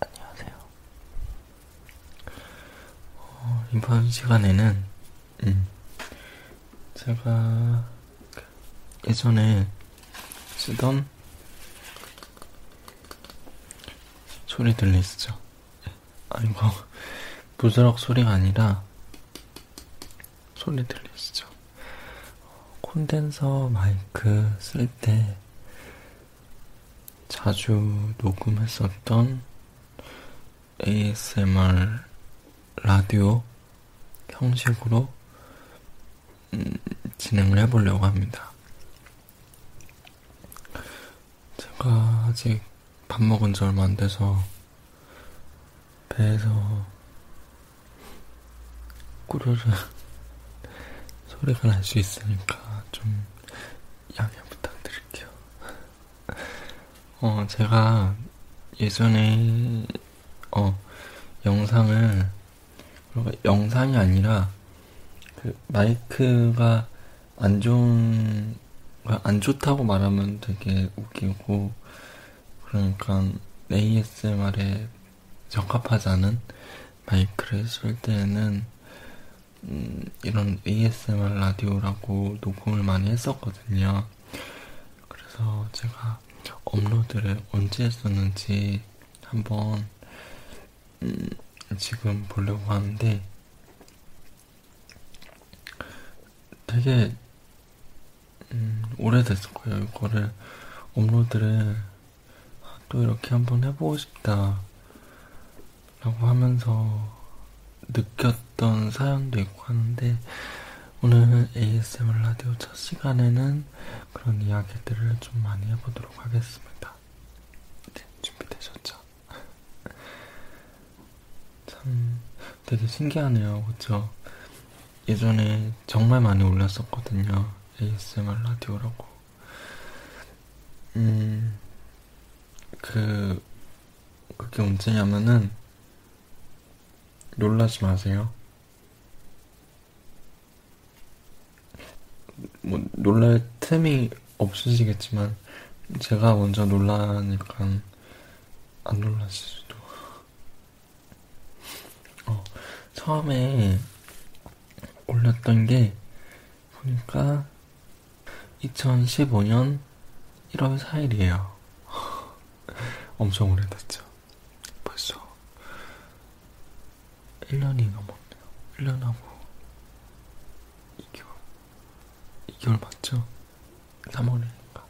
안녕하세요. 어, 이번 시간에는 음, 제가 예전에 쓰던 소리 들리시죠? 아이고 부스럭 소리가 아니라 소리 들리시죠? 콘덴서 마이크 쓸 때 자주 녹음했었던 ASMR 라디오 형식으로 음, 진행을 해보려고 합니다. 제가 아직 밥 먹은 지 얼마 안 돼서 배에서 꾸르르 소리가 날수 있으니까 좀 양해 부탁드릴게요. 어, 제가 예전에 어, 영상을 영상이 아니라 그 마이크가 안 좋은 안 좋다고 말하면 되게 웃기고 그러니까 ASMR에 적합하지 않은 마이크를 쓸 때는 음, 이런 ASMR 라디오라고 녹음을 많이 했었거든요. 그래서 제가 업로드를 언제 했었는지 한번 음, 지금 보려고 하는데 되게 음, 오래됐을 거예요. 이거를 업로드를 또 이렇게 한번 해보고 싶다 라고 하면서 느꼈던 사연도 있고 하는데 오늘 ASMR 라디오 첫 시간에는 그런 이야기들을 좀 많이 해보도록 하겠습니다. 네, 준비되셨죠? 참 되게 신기하네요, 그쵸? 예전에 정말 많이 올렸었거든요. ASMR 라디오라고. 음, 그, 그게 언제냐면은, 놀라지 마세요. 뭐, 놀랄 틈이 없으시겠지만, 제가 먼저 놀라니까 안 놀라실 수도. 어, 처음에 올렸던 게, 보니까, 2015년 1월 4일이에요. 엄청 오래됐죠. 벌써 1년이 넘었네요. 1년하고 2개월. 2개월 맞죠? 3월이니까.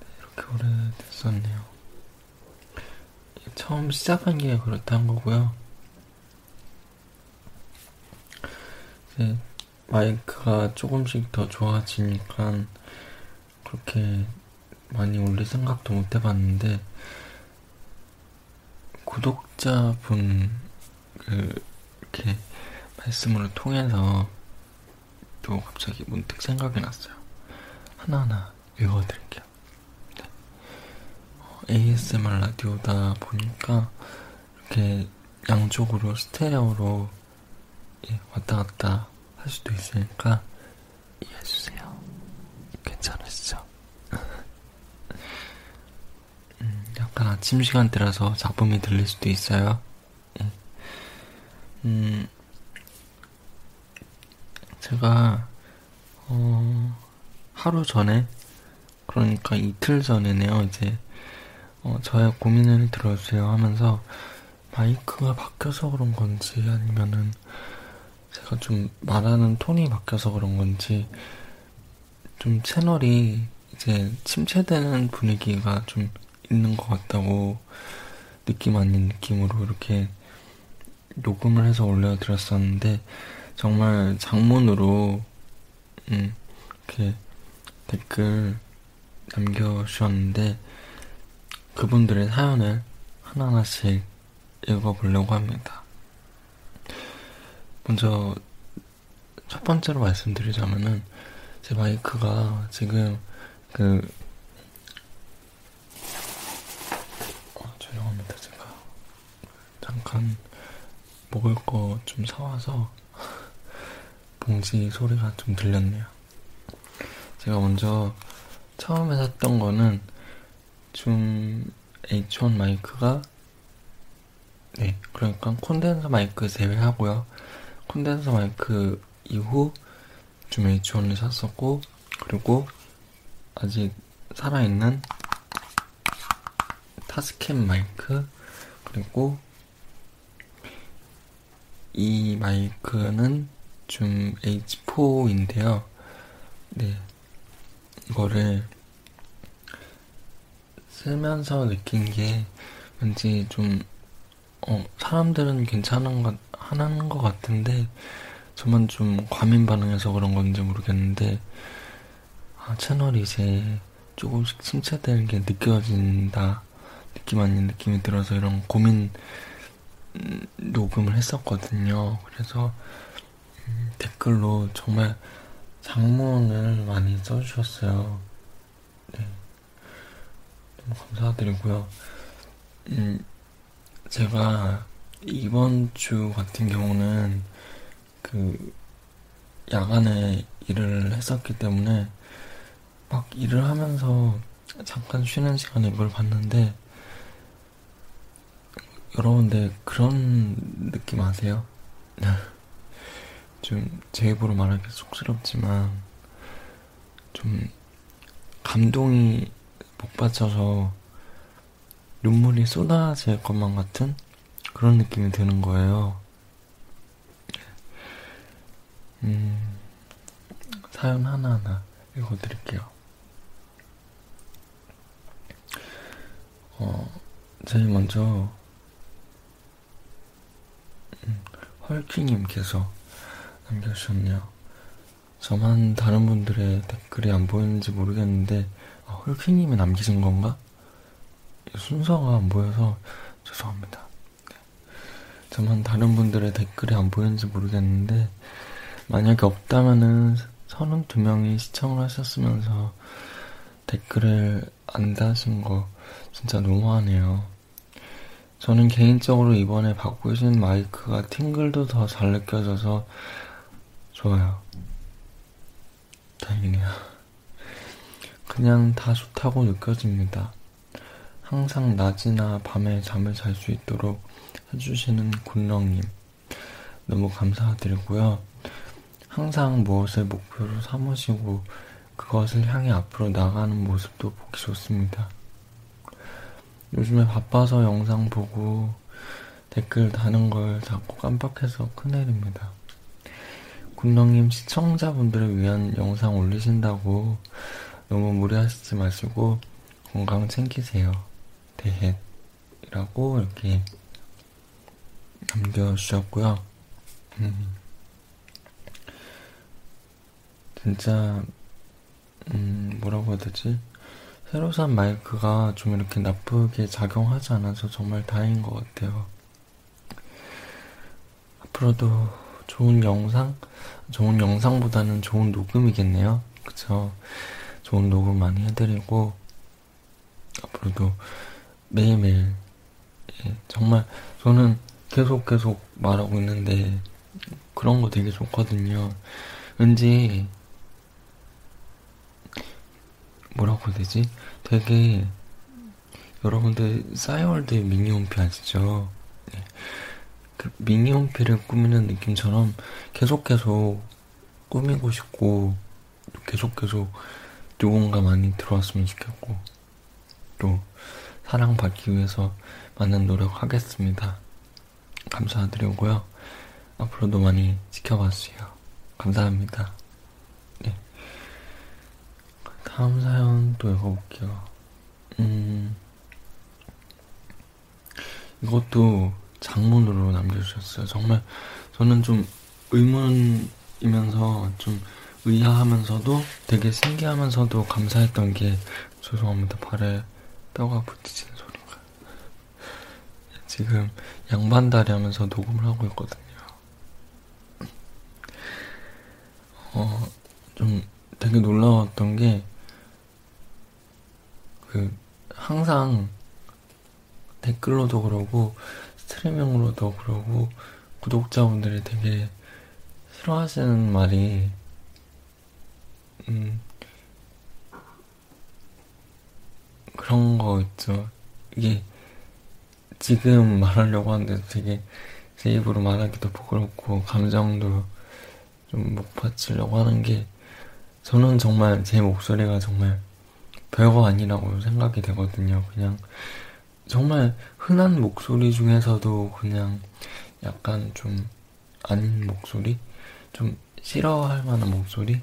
네, 이렇게 오래됐었네요. 처음 시작한 게 그렇다는 거고요. 이제 마이크가 조금씩 더 좋아지니까 그렇게 많이 올릴 생각도 못 해봤는데 구독자분 그 이렇게 말씀을 통해서 또 갑자기 문득 생각이 났어요. 하나하나 읽어드릴게요. 네. 어, ASMR 라디오다 보니까 이렇게 양쪽으로 스테레오로 예, 왔다 갔다 할 수도 있으니까 이해해주세요. 괜찮으시죠? 음, 약간 아침 시간대라서 잡음이 들릴 수도 있어요. 예. 음, 제가, 어, 하루 전에, 그러니까 이틀 전에네요, 이제, 어, 저의 고민을 들어주세요 하면서, 마이크가 바뀌어서 그런 건지, 아니면은, 제가 좀 말하는 톤이 바뀌어서 그런 건지 좀 채널이 이제 침체되는 분위기가 좀 있는 것 같다고 느낌 아닌 느낌으로 이렇게 녹음을 해서 올려드렸었는데 정말 장문으로 음, 이렇게 댓글 남겨주셨는데 그분들의 사연을 하나하나씩 읽어보려고 합니다. 먼저 첫 번째로 말씀드리자면은 제 마이크가 지금 그 어, 죄송합니다 제가 잠깐 먹을 거좀 사와서 봉지 소리가 좀 들렸네요. 제가 먼저 처음에 샀던 거는 좀 H1 마이크가 네 그러니까 콘덴서 마이크 제외하고요. 콘덴서 마이크 이후 좀 H1을 샀었고 그리고 아직 살아있는 타스캠 마이크 그리고 이 마이크는 좀 H4인데요. 네. 이거를 쓰면서 느낀 게 왠지 좀, 어, 사람들은 괜찮은 것, 하는 것 같은데, 저만 좀 과민 반응해서 그런 건지 모르겠는데, 아, 채널이 이제 조금씩 침체되는 게 느껴진다. 느낌 아닌 느낌이 들어서 이런 고민 음, 녹음을 했었거든요. 그래서 음, 댓글로 정말 장문을 많이 써주셨어요. 네. 너무 감사드리고요. 음, 제가 이번 주 같은 경우는 그 야간에 일을 했었기 때문에 막 일을 하면서 잠깐 쉬는 시간에 이걸 봤는데 여러분들 그런 느낌 아세요? 좀 제 입으로 말하기 쑥스럽지만 좀 감동이 복받쳐서 눈물이 쏟아질 것만 같은 그런 느낌이 드는 거예요. 음, 사연 하나하나 읽어드릴게요. 어, 제일 먼저 헐키님께서 남겨주셨네요. 저만 다른 분들의 댓글이 안 보이는지 모르겠는데 아, 헐키님이 남기신 건가? 순서가 안 보여서 죄송합니다. 네. 저만 다른 분들의 댓글이 안 보이는지 모르겠는데 만약에 없다면은 32명이 시청을 하셨으면서 댓글을 안 다신 거 진짜 너무하네요. 저는 개인적으로 이번에 바꾸신 마이크가 팅글도 더 잘 느껴져서 좋아요. 다행이네요. 그냥 다 좋다고 느껴집니다. 항상 낮이나 밤에 잠을 잘 수 있도록 해주시는 군렁님. 너무 감사드리고요. 항상 무엇을 목표로 삼으시고 그것을 향해 앞으로 나가는 모습도 보기 좋습니다. 요즘에 바빠서 영상 보고 댓글 다는 걸 자꾸 깜빡해서 큰일입니다. 군렁님 시청자분들을 위한 영상 올리신다고 너무 무리하시지 마시고 건강 챙기세요. 대헷이라고 이렇게 남겨주셨고요. 음, 진짜 음, 뭐라고 해야 되지? 새로 산 마이크가 좀 이렇게 나쁘게 작용하지 않아서 정말 다행인 것 같아요. 앞으로도 좋은 영상? 좋은 영상보다는 좋은 녹음이겠네요. 그쵸? 좋은 녹음 많이 해드리고, 앞으로도 매일매일, 예, 정말 저는 계속 계속 말하고 있는데, 그런 거 되게 좋거든요. 왠지 뭐라고 해야 되지? 되게 여러분들 싸이월드 미니홈피 아시죠? 네. 그 미니홈피를 꾸미는 느낌처럼 계속 계속 꾸미고 싶고 계속 계속 누군가 많이 들어왔으면 좋겠고 또 사랑받기 위해서 많은 노력하겠습니다. 감사드리고요. 앞으로도 많이 지켜봐 주세요. 감사합니다. 다음 사연 또 읽어볼게요. 음, 이것도 장문으로 남겨주셨어요. 정말 저는 좀 의문이면서 좀 의아하면서도 되게 신기하면서도 감사했던 게 죄송합니다. 발에 뼈가 부딪히는 소리가. 지금 양반다리 하면서 녹음을 하고 있거든요. 어, 좀 되게 놀라웠던 게 그 항상 댓글로도 그러고 스트리밍으로도 그러고 구독자분들이 되게 싫어하시는 말이, 음, 그런 거 있죠. 이게, 지금 말하려고 하는데 되게 제 입으로 말하기도 부끄럽고, 감정도 좀 못 받치려고 하는 게, 저는 정말 제 목소리가 정말 별거 아니라고 생각이 되거든요. 그냥 정말 흔한 목소리 중에서도 그냥 약간 좀 아닌 목소리? 좀 싫어할 만한 목소리?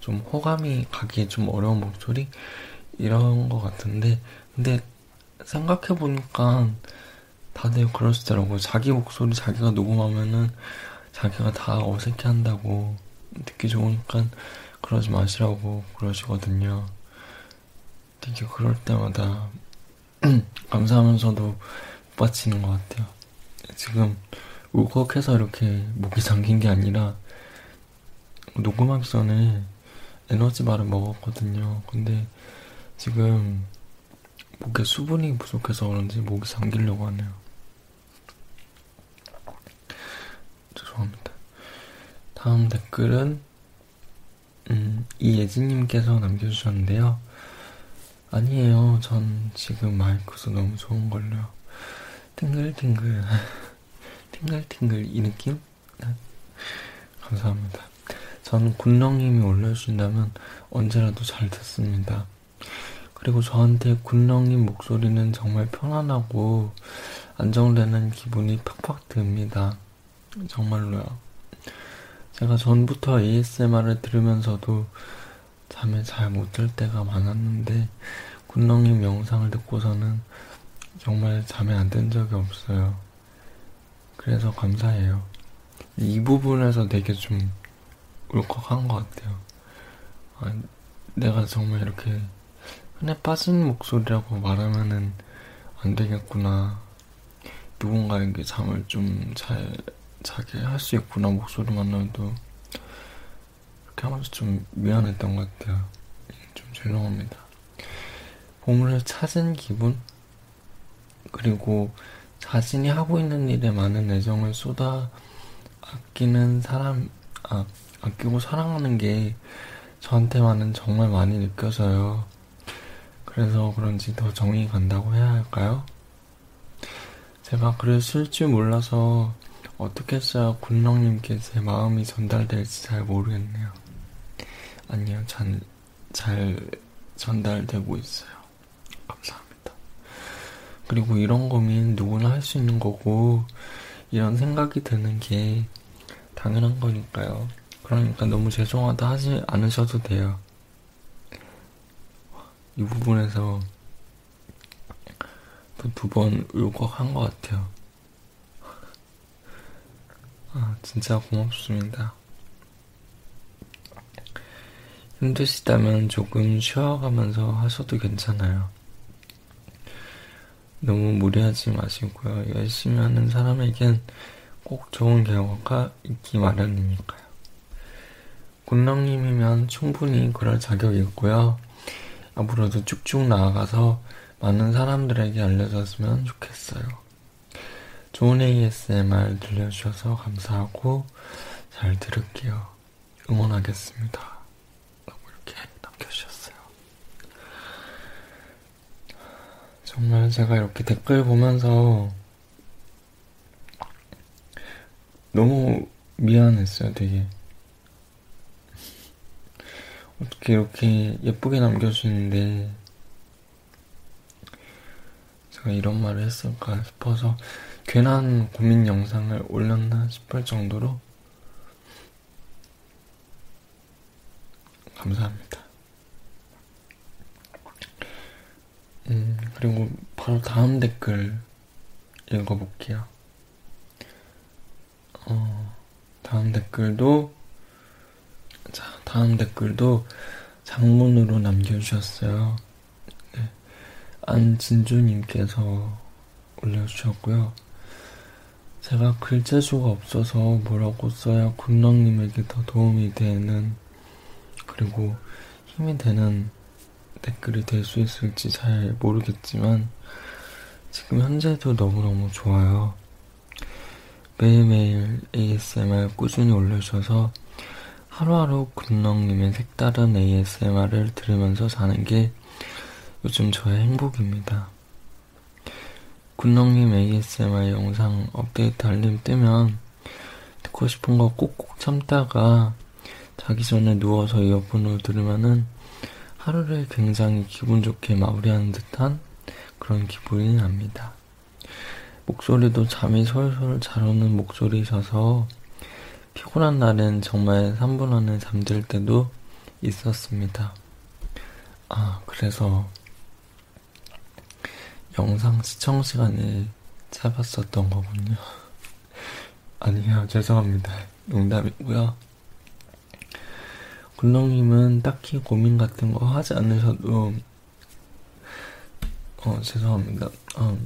좀 호감이 가기에 좀 어려운 목소리? 이런 것 같은데, 근데 생각해보니까 다들 그러시더라고요. 자기 목소리 자기가 녹음하면은 자기가 다 어색해 한다고 듣기 좋으니까 그러지 마시라고 그러시거든요. 되게 그럴 때마다 감사하면서도 못 바치는 것 같아요. 지금 울컥해서 이렇게 목이 잠긴 게 아니라 녹음하기 전에 에너지바를 먹었거든요. 근데 지금 목에 수분이 부족해서 그런지 목이 잠기려고 하네요. 죄송합니다. 다음 댓글은 음, 이예진님께서 남겨주셨는데요. 아니에요. 전 지금 마이크도 너무 좋은 걸요. 팅글팅글. 팅글팅글 이 느낌? 네. 감사합니다. 저는 군렁님이 올려주신다면 언제라도 잘 듣습니다. 그리고 저한테 군렁님 목소리는 정말 편안하고 안정되는 기분이 팍팍 듭니다. 정말로요. 제가 전부터 ASMR을 들으면서도 잠에 잘못들 때가 많았는데 군렁님 영상을 듣고서는 정말 잠에 안든 적이 없어요. 그래서 감사해요. 이 부분에서 되게 좀 울컥한 것 같아요. 아, 내가 정말 이렇게 흔해 빠진 목소리라고 말하면은 안 되겠구나. 누군가에게 잠을 좀 잘 자게 할 수 있구나 목소리만으로도 그렇게 하면서 좀 미안했던 것 같아요. 좀 죄송합니다. 보물을 찾은 기분? 그리고 자신이 하고 있는 일에 많은 애정을 쏟아 아끼는 사람, 아, 아끼고 사랑하는 게 저한테만은 정말 많이 느껴져요. 그래서 그런지 더 정이 간다고 해야 할까요? 제가 글을 쓸 줄 몰라서 어떻게 써야 군렁님께 제 마음이 전달될지 잘 모르겠네요. 아니요, 잘, 잘 전달되고 있어요. 감사합니다. 그리고 이런 고민 누구나 할 수 있는 거고, 이런 생각이 드는 게 당연한 거니까요. 그러니까 너무 죄송하다 하지 않으셔도 돼요. 이 부분에서 또 두 번 울컥한 것 같아요. 아, 진짜 고맙습니다. 힘드시다면 조금 쉬어가면서 하셔도 괜찮아요. 너무 무리하지 마시고요. 열심히 하는 사람에겐 꼭 좋은 결과가 있기 마련이니까요. 군렁님이면 충분히 그럴 자격이 있고요. 앞으로도 쭉쭉 나아가서 많은 사람들에게 알려졌으면 좋겠어요. 좋은 ASMR 들려주셔서 감사하고 잘 들을게요. 응원하겠습니다. 정말 제가 이렇게 댓글 보면서 너무 미안했어요, 되게. 어떻게 이렇게 예쁘게 남겨주는데 제가 이런 말을 했을까 싶어서 괜한 고민 영상을 올렸나 싶을 정도로 감사합니다. 음, 그리고 바로 다음 댓글 읽어볼게요. 어, 다음 댓글도, 자, 다음 댓글도 장문으로 남겨주셨어요. 네. 안진주님께서 올려주셨고요. 제가 글재수가 없어서 뭐라고 써야 군렁님에게 더 도움이 되는, 그리고 힘이 되는 댓글이 될 수 있을지 잘 모르겠지만 지금 현재도 너무너무 좋아요. 매일매일 ASMR 꾸준히 올려주셔서 하루하루 군렁님의 색다른 ASMR을 들으면서 사는 게 요즘 저의 행복입니다. 군렁님 ASMR 영상 업데이트 알림 뜨면 듣고 싶은 거 꼭꼭 참다가 자기 전에 누워서 이어폰으로 들으면은 하루를 굉장히 기분 좋게 마무리하는 듯한 그런 기분이 납니다. 목소리도 잠이 솔솔 잘 오는 목소리셔서 피곤한 날엔 정말 3분 안에 잠들 때도 있었습니다. 아, 그래서 영상 시청 시간이 짧았었던 거군요. 아니요, 죄송합니다. 농담이고요. 굴렁님은 딱히 고민 같은 거 하지 않으셔도 어, 죄송합니다. 어,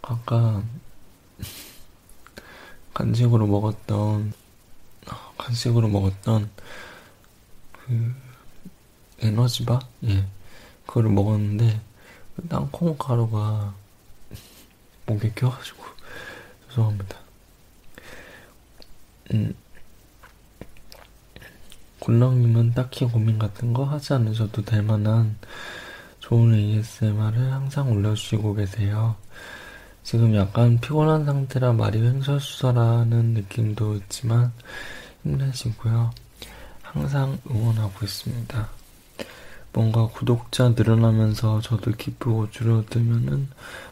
아까 간식으로 먹었던 간식으로 먹었던 그 에너지바? 예. 그거를 먹었는데 땅콩 가루가 목에 껴가지고 죄송합니다. 음, 굴렁님은 딱히 고민 같은 거 하지 않으셔도 될 만한 좋은 ASMR을 항상 올려주시고 계세요. 지금 약간 피곤한 상태라 말이 횡설수설하는 느낌도 있지만 힘내시고요. 항상 응원하고 있습니다. 뭔가 구독자 늘어나면서 저도 기쁘고 줄어들면은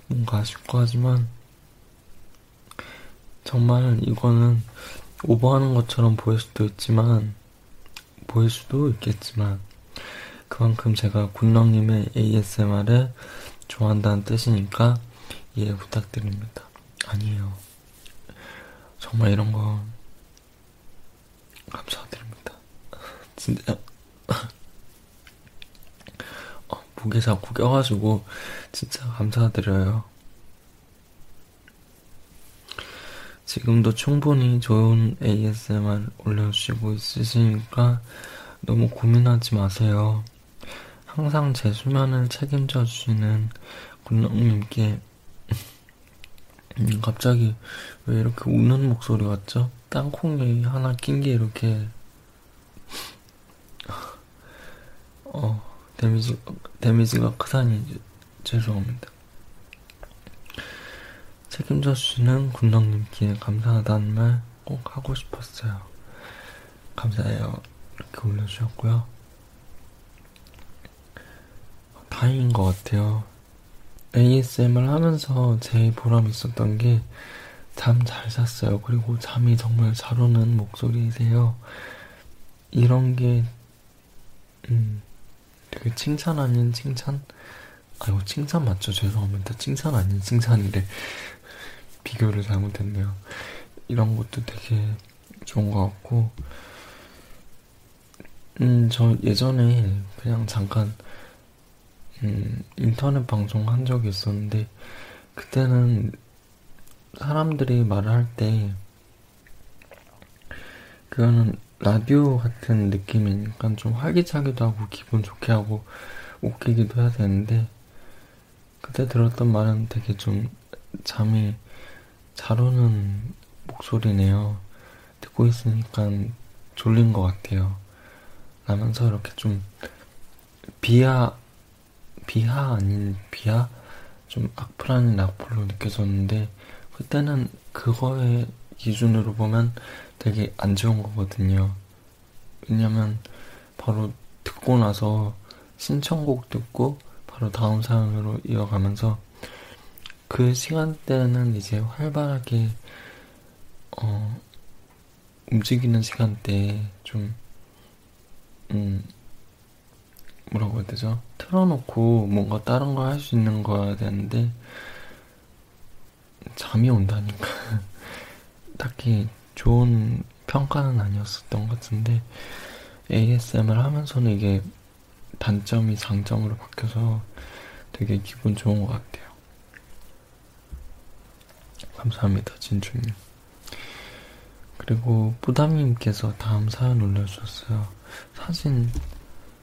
뭔가 아쉽고 하지만 정말 이거는 오버하는 것처럼 보일 수도 있지만 보일 수도 있겠지만 그만큼 제가 군렁님의 ASMR을 좋아한다는 뜻이니까 이해 부탁드립니다. 아니에요. 정말 이런 거 감사드립니다. 진짜 어, 목에 자꾸 껴가지고 진짜 감사드려요. 지금도 충분히 좋은 ASMR 올려주시고 있으시니까 너무 고민하지 마세요. 항상 제 수면을 책임져 주시는 군영님께 음, 갑자기 왜 이렇게 우는 목소리 같죠? 땅콩이 하나 낀 게 이렇게 어 데미지 데미지가 크다니 죄송합니다. 책임져 주시는 군덕님께 감사하다는 말 꼭 하고 싶었어요. 감사해요. 이렇게 올려주셨고요. 다행인 것 같아요. ASMR 하면서 제일 보람 있었던 게 잠 잘 잤어요. 그리고 잠이 정말 잘 오는 목소리이세요. 이런 게, 음, 되게 칭찬 아닌 칭찬? 아이고, 칭찬 맞죠? 죄송합니다. 칭찬 아닌 칭찬이래. 비교를 잘못했네요. 이런 것도 되게 좋은 것 같고, 음, 저 예전에 그냥 잠깐, 음, 인터넷 방송 한 적이 있었는데, 그때는 사람들이 말을 할 때, 그거는 라디오 같은 느낌이니까 좀 활기차기도 하고 기분 좋게 하고 웃기기도 해야 되는데, 그때 들었던 말은 되게 좀 잠이 잘 오는 목소리네요. 듣고 있으니까 졸린 것 같아요. 라면서 이렇게 좀 비하, 비하 아닌 비하? 좀 악플 아닌 악플로 느껴졌는데, 그때는 그거의 기준으로 보면 되게 안 좋은 거거든요. 왜냐면 바로 듣고 나서 신청곡 듣고 바로 다음 사연으로 이어가면서 그 시간대는 이제 활발하게 어, 움직이는 시간대에 좀 음, 뭐라고 해야 되죠? 틀어놓고 뭔가 다른 걸할수 있는 거야 되는데 잠이 온다니까 딱히 좋은 평가는 아니었었던 것 같은데 ASMR 하면서는 이게 단점이 장점으로 바뀌어서 되게 기분 좋은 것 같아요. 감사합니다, 진주님. 그리고 뿌담님께서 다음 사연 올려주셨어요. 사진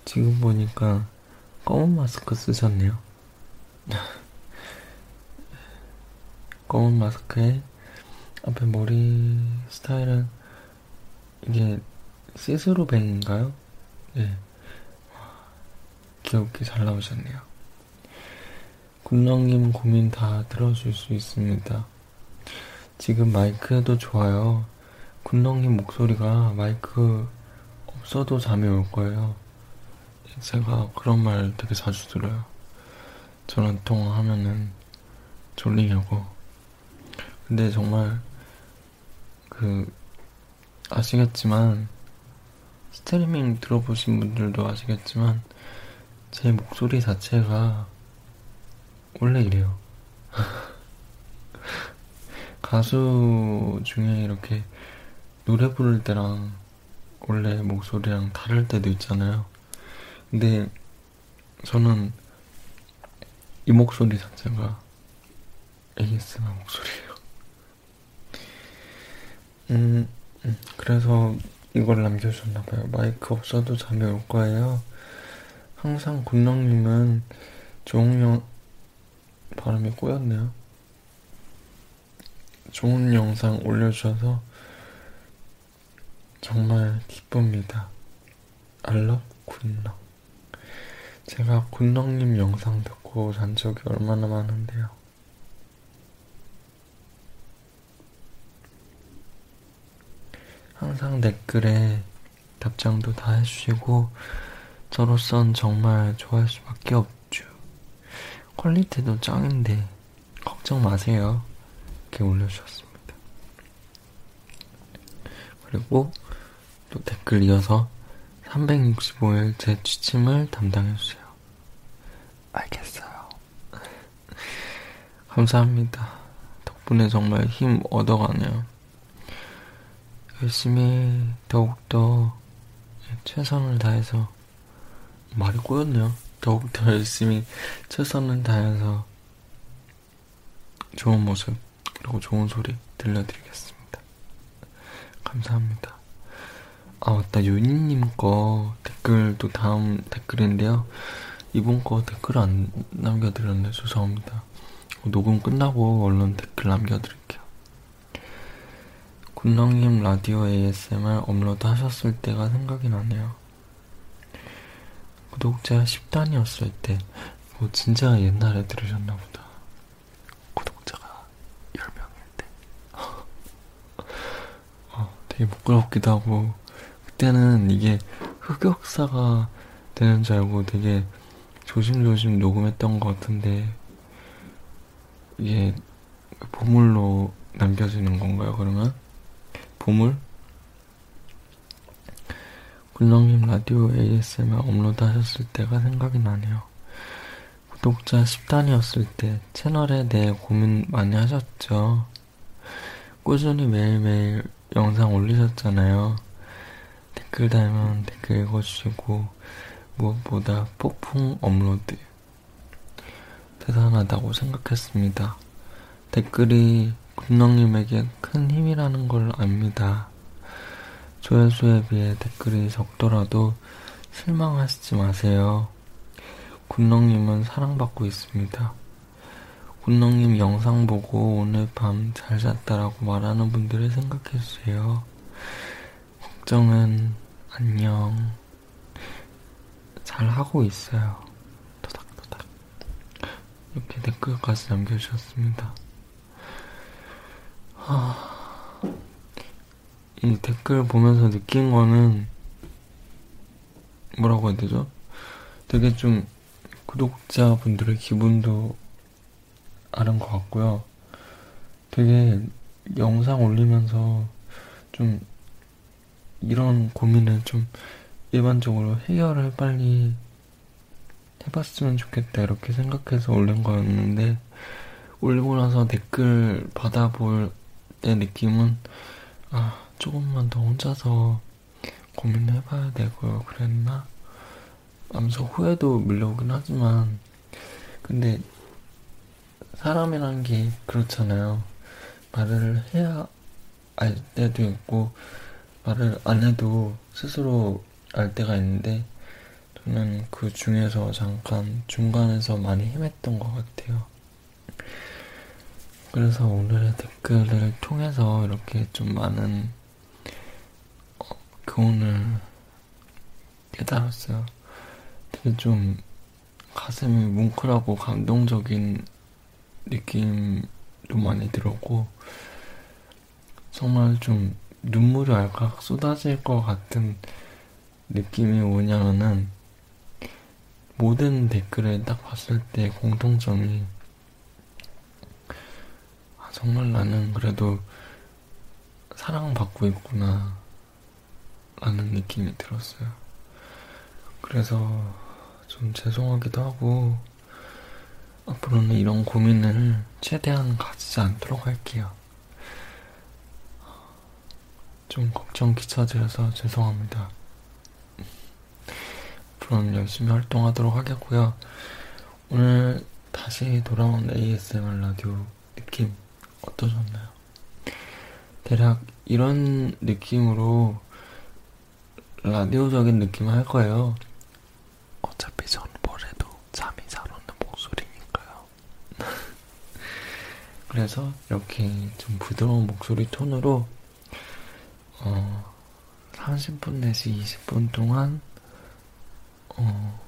지금 보니까 검은 마스크 쓰셨네요. 검은 마스크에 앞에 머리 스타일은 이게 see-through bang인가요? 네. 귀엽게 잘 나오셨네요. 군렁님 고민 다 들어줄 수 있습니다. 지금 마이크도 좋아요. 군렁님 목소리가 마이크 없어도 잠이 올 거예요. 제가 그런 말 되게 자주 들어요. 전화 통화하면은 졸리냐고. 근데 정말 그 아시겠지만 스트리밍 들어보신 분들도 아시겠지만 제 목소리 자체가 원래 이래요. 가수 중에 이렇게 노래 부를 때랑 원래 목소리랑 다를 때도 있잖아요. 근데 저는 이 목소리 자체가 ASMR 목소리예요. 음, 음, 그래서 이걸 남겨주셨나봐요. 마이크 없어도 잠이 올 거예요. 항상 군렁님은 좋은 영, 발음이 꼬였네요. 좋은 영상 올려주셔서 정말 기쁩니다. 알럽 군렁. 제가 군렁님 영상 듣고 잔 적이 얼마나 많은데요. 항상 댓글에 답장도 다 해주시고 저로선 정말 좋아할 수밖에 없죠. 퀄리티도 짱인데 걱정 마세요. 이렇게 올려주셨습니다. 그리고 또 댓글 이어서 365일 제 취침을 담당해주세요. 알겠어요. 감사합니다. 덕분에 정말 힘 얻어가네요. 열심히 더욱더 최선을 다해서 말이 꼬였네요. 더욱더 열심히 최선을 다해서 좋은 모습 그리고 좋은 소리 들려드리겠습니다. 감사합니다. 아 맞다 요니님 거 댓글도 다음 댓글인데요. 이번 거 댓글 안 남겨드렸네 죄송합니다. 녹음 끝나고 얼른 댓글 남겨드릴게요. 군렁님 라디오 ASMR 업로드 하셨을 때가 생각이 나네요. 구독자 10단이었을 때, 뭐 진짜 옛날에 들으셨나 보다. 구독자가 10명일 때. 어, 되게 부끄럽기도 하고, 그때는 이게 흑역사가 되는 줄 알고 되게 조심조심 녹음했던 것 같은데, 이게 보물로 남겨지는 건가요, 그러면? 보물? 군렁님 라디오 ASMR 업로드 하셨을 때가 생각이 나네요. 구독자 10단위였을 때 채널에 대해 고민 많이 하셨죠? 꾸준히 매일매일 영상 올리셨잖아요. 댓글 달면 댓글 읽어주시고 무엇보다 폭풍 업로드 대단하다고 생각했습니다. 댓글이 군렁님에게 큰 힘이라는 걸 압니다. 조회수에 비해 댓글이 적더라도 실망하시지 마세요. 군렁님은 사랑받고 있습니다. 군렁님 영상 보고 오늘 밤잘 잤다라고 말하는 분들을 생각해주세요. 걱정은 안녕. 잘 하고 있어요. 토닥토닥. 이렇게 댓글까지 남겨주셨습니다. 하... 이 댓글 보면서 느낀 거는 뭐라고 해야 되죠? 되게 좀 구독자분들의 기분도 아는 것 같고요. 되게 영상 올리면서 좀 이런 고민을 좀 일반적으로 해결을 빨리 해봤으면 좋겠다 이렇게 생각해서 올린 거였는데 올리고 나서 댓글 받아볼 때 느낌은 아 조금만 더 혼자서 고민을 해봐야 되고 그랬나? 하면서 후회도 밀려오긴 하지만 근데 사람이란 게 그렇잖아요. 말을 해야 알 때도 있고 말을 안 해도 스스로 알 때가 있는데 저는 그 중에서 잠깐 중간에서 많이 헤맸던 것 같아요. 그래서 오늘의 댓글을 통해서 이렇게 좀 많은 어, 교훈을 깨달았어요. 되게 좀 가슴이 뭉클하고 감동적인 느낌도 많이 들었고 정말 좀 눈물이 알칵 쏟아질 것 같은 느낌이 오냐면은 모든 댓글을 딱 봤을 때 공통점이 아, 정말 나는 그래도 사랑받고 있구나 라는 느낌이 들었어요. 그래서 좀 죄송하기도 하고 앞으로는 이런 고민을 최대한 가지지 않도록 할게요. 좀 걱정 끼쳐드려서 죄송합니다. 앞으로는 열심히 활동하도록 하겠고요. 오늘 다시 돌아온 ASMR 라디오 느낌 어떠셨나요? 대략 이런 느낌으로 라디오적인 느낌을 할 거예요. 어차피 저는 뭐래도 잠이 잘 오는 목소리니까요. 그래서 이렇게 좀 부드러운 목소리 톤으로 어, 30분 내지 20분 동안 어,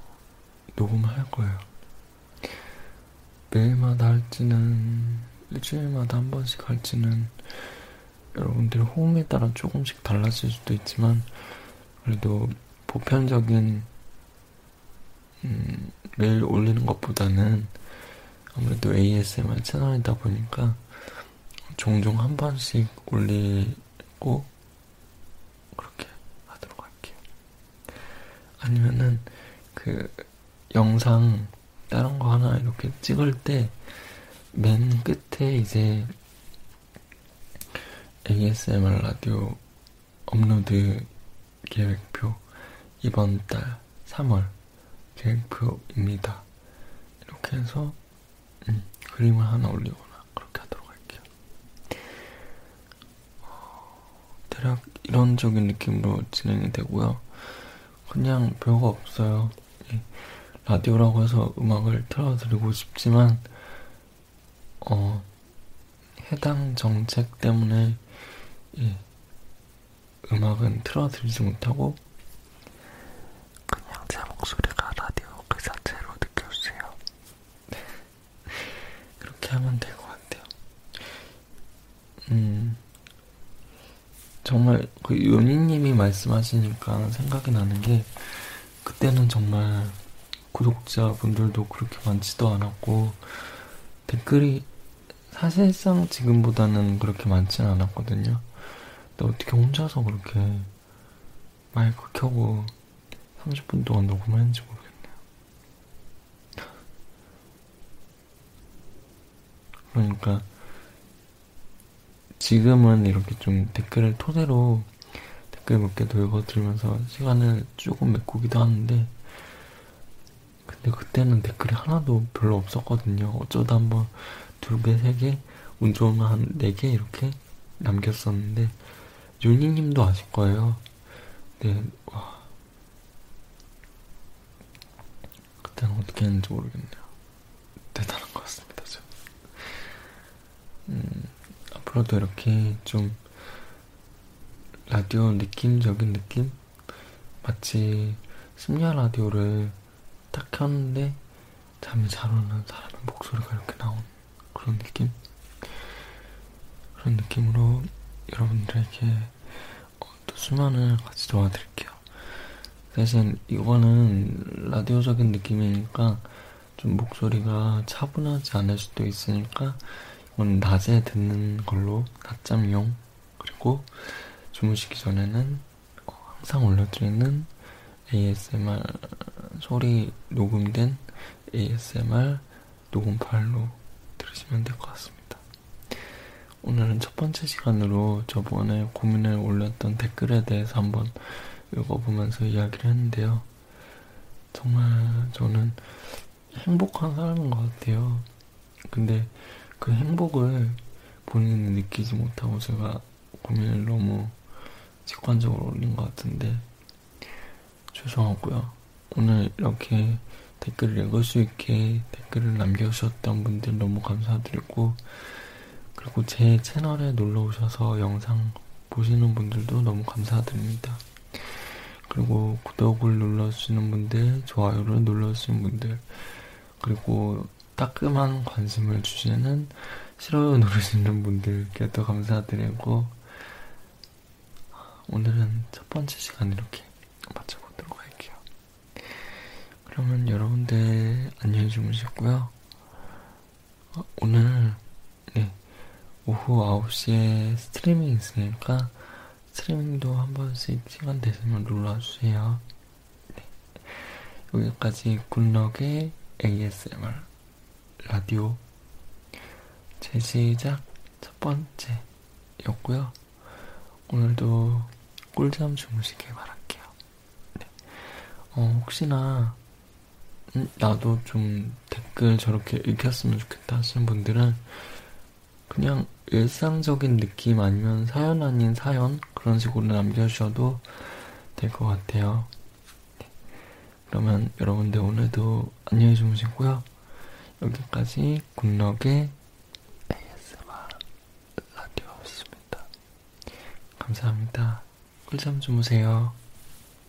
녹음을 할 거예요. 매일마다 할지는 일주일마다 한 번씩 할지는 여러분들 호응에 따라 조금씩 달라질 수도 있지만 그래도 보편적인 음, 매일 올리는 것보다는 아무래도 ASMR 채널이다 보니까 종종 한 번씩 올리고 그렇게 하도록 할게요. 아니면은 그 영상 다른 거 하나 이렇게 찍을 때맨 끝에 이제 ASMR 라디오 업로드 계획표 이번 달 3월 계획표입니다. 이렇게 해서 음, 그림을 하나 올리거나 그렇게 하도록 할게요. 대략 이런적인 느낌으로 진행이 되고요. 그냥 별거 없어요. 라디오라고 해서 음악을 틀어드리고 싶지만 어, 해당 정책 때문에 예, 음악은 틀어드리지 못하고 그냥 제 목소리가 라디오 그 자체로 느껴주세요. 그렇게 하면 될 것 같아요. 음, 정말 그 요니님이 말씀하시니까 생각이 나는 게 그때는 정말 구독자분들도 그렇게 많지도 않았고 댓글이 사실상 지금보다는 그렇게 많지는 않았거든요. 근데 어떻게 혼자서 그렇게 마이크 켜고 30분 동안 녹음했는지 모르겠네요. 그러니까 지금은 이렇게 좀 댓글을 토대로 몇 개도 읽어드리면서 시간을 조금 메꾸기도 하는데 근데 그때는 댓글이 하나도 별로 없었거든요. 어쩌다 한번 두 개, 세 개, 운 좋으면 한 네 개 이렇게 남겼었는데 윤희님도 아실 거예요. 네, 와. 그때는 어떻게 했는지 모르겠네요. 대단한 것 같습니다, 저. 음, 앞으로도 이렇게 좀 라디오 느낌적인 느낌? 마치 심야 라디오를 딱 켰는데 잠이 잘 오는 사람의 목소리가 이렇게 나온 그런 느낌? 그런 느낌으로 여러분들에게 어, 또 수면을 같이 도와드릴게요. 대신 이거는 라디오적인 느낌이니까 좀 목소리가 차분하지 않을 수도 있으니까 이건 낮에 듣는 걸로 낮잠용 그리고 주무시기 전에는 어, 항상 올려드리는 ASMR 소리 녹음된 ASMR 녹음 파일로 들으시면 될것 같습니다. 오늘은 첫 번째 시간으로 저번에 고민을 올렸던 댓글에 대해서 한번 읽어보면서 이야기를 했는데요. 정말 저는 행복한 사람인 것 같아요. 근데 그 행복을 본인이 느끼지 못하고 제가 고민을 너무 직관적으로 올린 것 같은데 죄송하고요. 오늘 이렇게 댓글을 읽을 수 있게 댓글을 남겨주셨던 분들 너무 감사드리고 그리고 제 채널에 놀러 오셔서 영상 보시는 분들도 너무 감사드립니다. 그리고 구독을 눌러주시는 분들, 좋아요를 눌러주시는 분들, 그리고 따끔한 관심을 주시는 싫어요 누르시는 분들께도 감사드리고, 오늘은 첫 번째 시간 이렇게 마쳐보도록 할게요. 그러면 여러분들 안녕히 주무시고요. 어, 오늘, 네, 오후 9시에 스트리밍 있으니까 스트리밍도 한 번씩 시간 되시면 놀러주세요. 네. 여기까지 굿럭의 ASMR 라디오 제 시작 첫 번째였고요. 오늘도 꿀잠 주무시길 바랄게요. 네. 어, 혹시나 음, 나도 좀 댓글 저렇게 읽혔으면 좋겠다 하시는 분들은 그냥 일상적인 느낌 아니면 사연 아닌 사연 그런 식으로 남겨주셔도 될 것 같아요. 네. 그러면 여러분들 오늘도 안녕히 주무시고요. 여기까지 굿럭의 ASMR 라디오였습니다. 감사합니다. 꿀잠 주무세요.